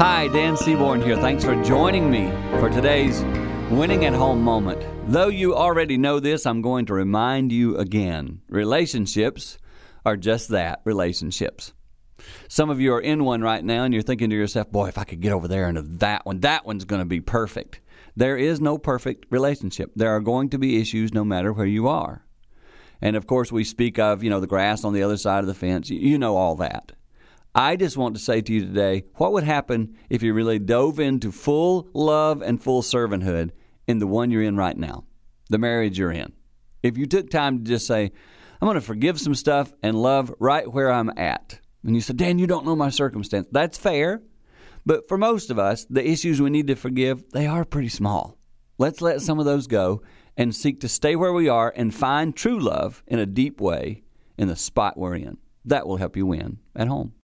Hi, Dan Seaborn here. Thanks for joining me for today's winning at home moment. Though you already know this, I'm going to remind you again. Relationships are just that relationships. Some of you are in one right now and you're thinking to yourself, boy, if I could get over there into that one, that one's going to be perfect. There is no perfect relationship. There are going to be issues no matter where you are. And of course, we speak of, you know, the grass on the other side of the fence. You know all that. I just want to say to you today what would happen if you really dove into full love and full servanthood in the one you're in right now, the marriage you're in? If you took time to just say, I'm going to forgive some stuff and love right where I'm at. And you said, Dan, you don't know my circumstance. That's fair. But for most of us, the issues we need to forgive, they are pretty small. Let's let some of those go and seek to stay where we are and find true love in a deep way in the spot we're in. That will help you win at home.